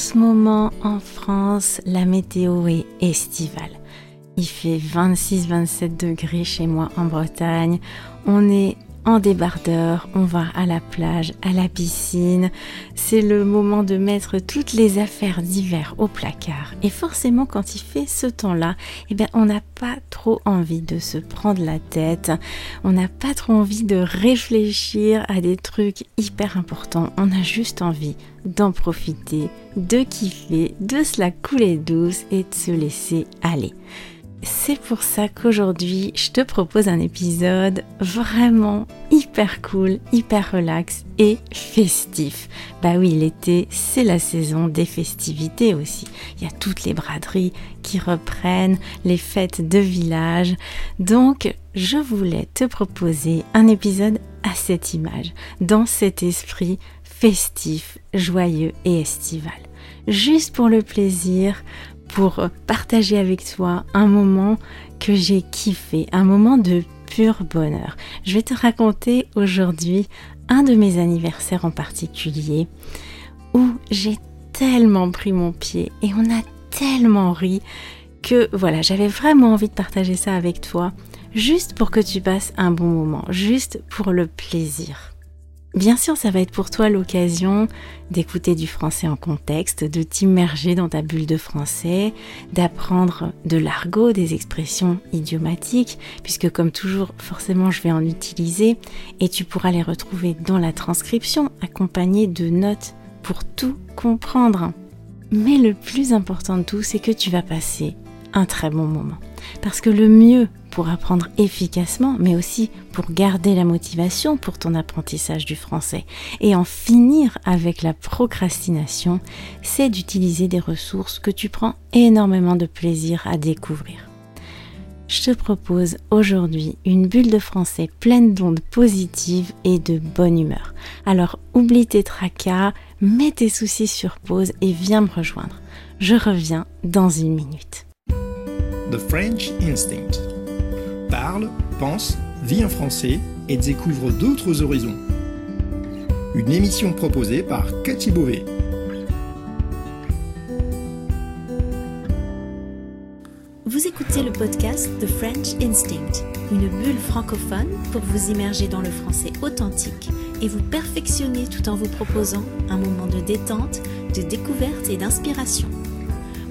ce moment en France, la météo est estivale. Il fait 26-27 degrés chez moi en Bretagne. On est en débardeur, on va à la plage, à la piscine. C'est le moment de mettre toutes les affaires d'hiver au placard. Et forcément, quand il fait ce temps-là, eh bien, on n'a pas trop envie de se prendre la tête. On n'a pas trop envie de réfléchir à des trucs hyper importants. On a juste envie d'en profiter, de kiffer, de se la couler douce et de se laisser aller. C'est pour ça qu'aujourd'hui, je te propose un épisode vraiment hyper cool, hyper relax et festif. Bah oui, l'été, c'est la saison des festivités aussi. Il y a toutes les braderies qui reprennent, les fêtes de village. Donc, je voulais te proposer un épisode à cette image, dans cet esprit festif, joyeux et estival. Juste pour le plaisir, pour partager avec toi un moment que j'ai kiffé, un moment de pur bonheur. Je vais te raconter aujourd'hui un de mes anniversaires en particulier où j'ai tellement pris mon pied et on a tellement ri que voilà, j'avais vraiment envie de partager ça avec toi juste pour que tu passes un bon moment, juste pour le plaisir. Bien sûr, ça va être pour toi l'occasion d'écouter du français en contexte, de t'immerger dans ta bulle de français, d'apprendre de l'argot, des expressions idiomatiques, puisque comme toujours, forcément, je vais en utiliser et tu pourras les retrouver dans la transcription accompagnée de notes pour tout comprendre. Mais le plus important de tout, c'est que tu vas passer un très bon moment. Parce que le mieux pour apprendre efficacement, mais aussi pour garder la motivation pour ton apprentissage du français et en finir avec la procrastination, c'est d'utiliser des ressources que tu prends énormément de plaisir à découvrir. Je te propose aujourd'hui une bulle de français pleine d'ondes positives et de bonne humeur. Alors oublie tes tracas, mets tes soucis sur pause et viens me rejoindre. Je reviens dans une minute. The French Instinct. Parle, pense, vit en français et découvre d'autres horizons. Une émission proposée par Cathy Beauvais. Vous écoutez le podcast The French Instinct, une bulle francophone pour vous immerger dans le français authentique et vous perfectionner tout en vous proposant un moment de détente, de découverte et d'inspiration.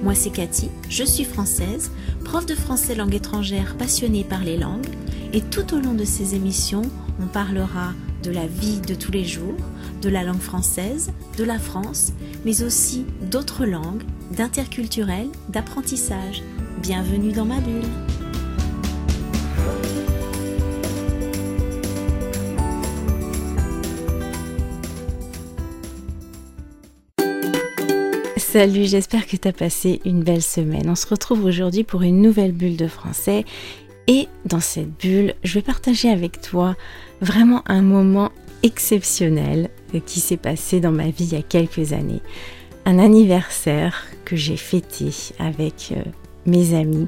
Moi c'est Cathy, je suis française, prof de français langue étrangère passionnée par les langues, et tout au long de ces émissions, on parlera de la vie de tous les jours, de la langue française, de la France, mais aussi d'autres langues, d'interculturel, d'apprentissage. Bienvenue dans ma bulle. Salut, j'espère que tu as passé une belle semaine. On se retrouve aujourd'hui pour une nouvelle bulle de français. Et dans cette bulle, je vais partager avec toi vraiment un moment exceptionnel qui s'est passé dans ma vie il y a quelques années. Un anniversaire que j'ai fêté avec euh, mes amis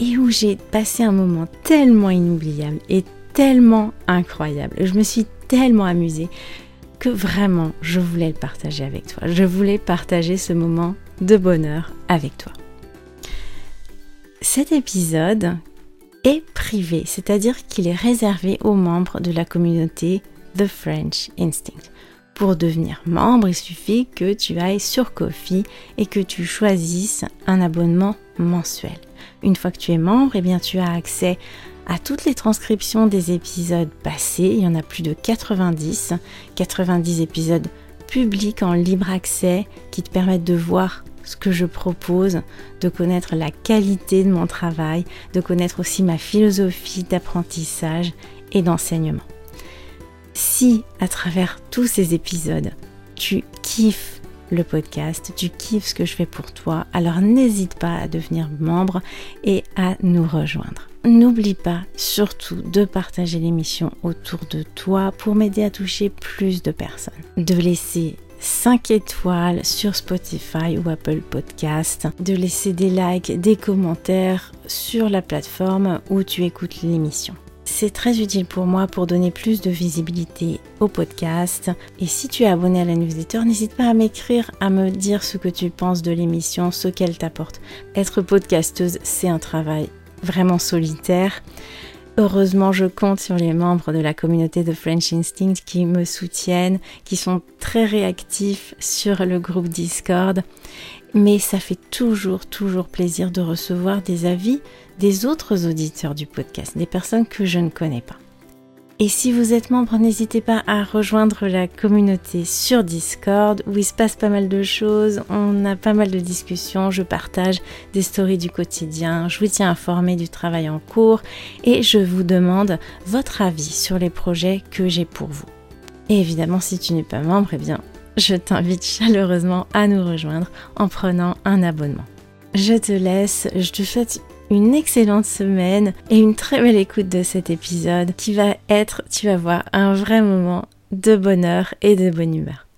et où j'ai passé un moment tellement inoubliable et tellement incroyable. Je me suis tellement amusée vraiment je voulais le partager avec toi. Je voulais partager ce moment de bonheur avec toi. Cet épisode est privé, c'est-à-dire qu'il est réservé aux membres de la communauté The French Instinct. Pour devenir membre, il suffit que tu ailles sur Kofi et que tu choisisses un abonnement mensuel. Une fois que tu es membre, eh bien tu as accès à toutes les transcriptions des épisodes passés. Il y en a plus de 90, 90 épisodes publics en libre accès qui te permettent de voir ce que je propose, de connaître la qualité de mon travail, de connaître aussi ma philosophie d'apprentissage et d'enseignement. Si à travers tous ces épisodes, tu kiffes le podcast, tu kiffes ce que je fais pour toi, alors n'hésite pas à devenir membre et à nous rejoindre. N'oublie pas surtout de partager l'émission autour de toi pour m'aider à toucher plus de personnes. De laisser 5 étoiles sur Spotify ou Apple Podcast, de laisser des likes, des commentaires sur la plateforme où tu écoutes l'émission. C'est très utile pour moi pour donner plus de visibilité au podcast. Et si tu es abonné à la newsletter, n'hésite pas à m'écrire, à me dire ce que tu penses de l'émission, ce qu'elle t'apporte. Être podcasteuse, c'est un travail vraiment solitaire. Heureusement, je compte sur les membres de la communauté de French Instinct qui me soutiennent, qui sont très réactifs sur le groupe Discord. Mais ça fait toujours, toujours plaisir de recevoir des avis des autres auditeurs du podcast, des personnes que je ne connais pas. Et si vous êtes membre, n'hésitez pas à rejoindre la communauté sur Discord où il se passe pas mal de choses, on a pas mal de discussions, je partage des stories du quotidien, je vous tiens informé du travail en cours et je vous demande votre avis sur les projets que j'ai pour vous. Et évidemment, si tu n'es pas membre, eh bien, je t'invite chaleureusement à nous rejoindre en prenant un abonnement. Je te laisse, je te souhaite une excellente semaine et une très belle écoute de cet épisode qui va être, tu vas voir, un vrai moment de bonheur et de bonne humeur.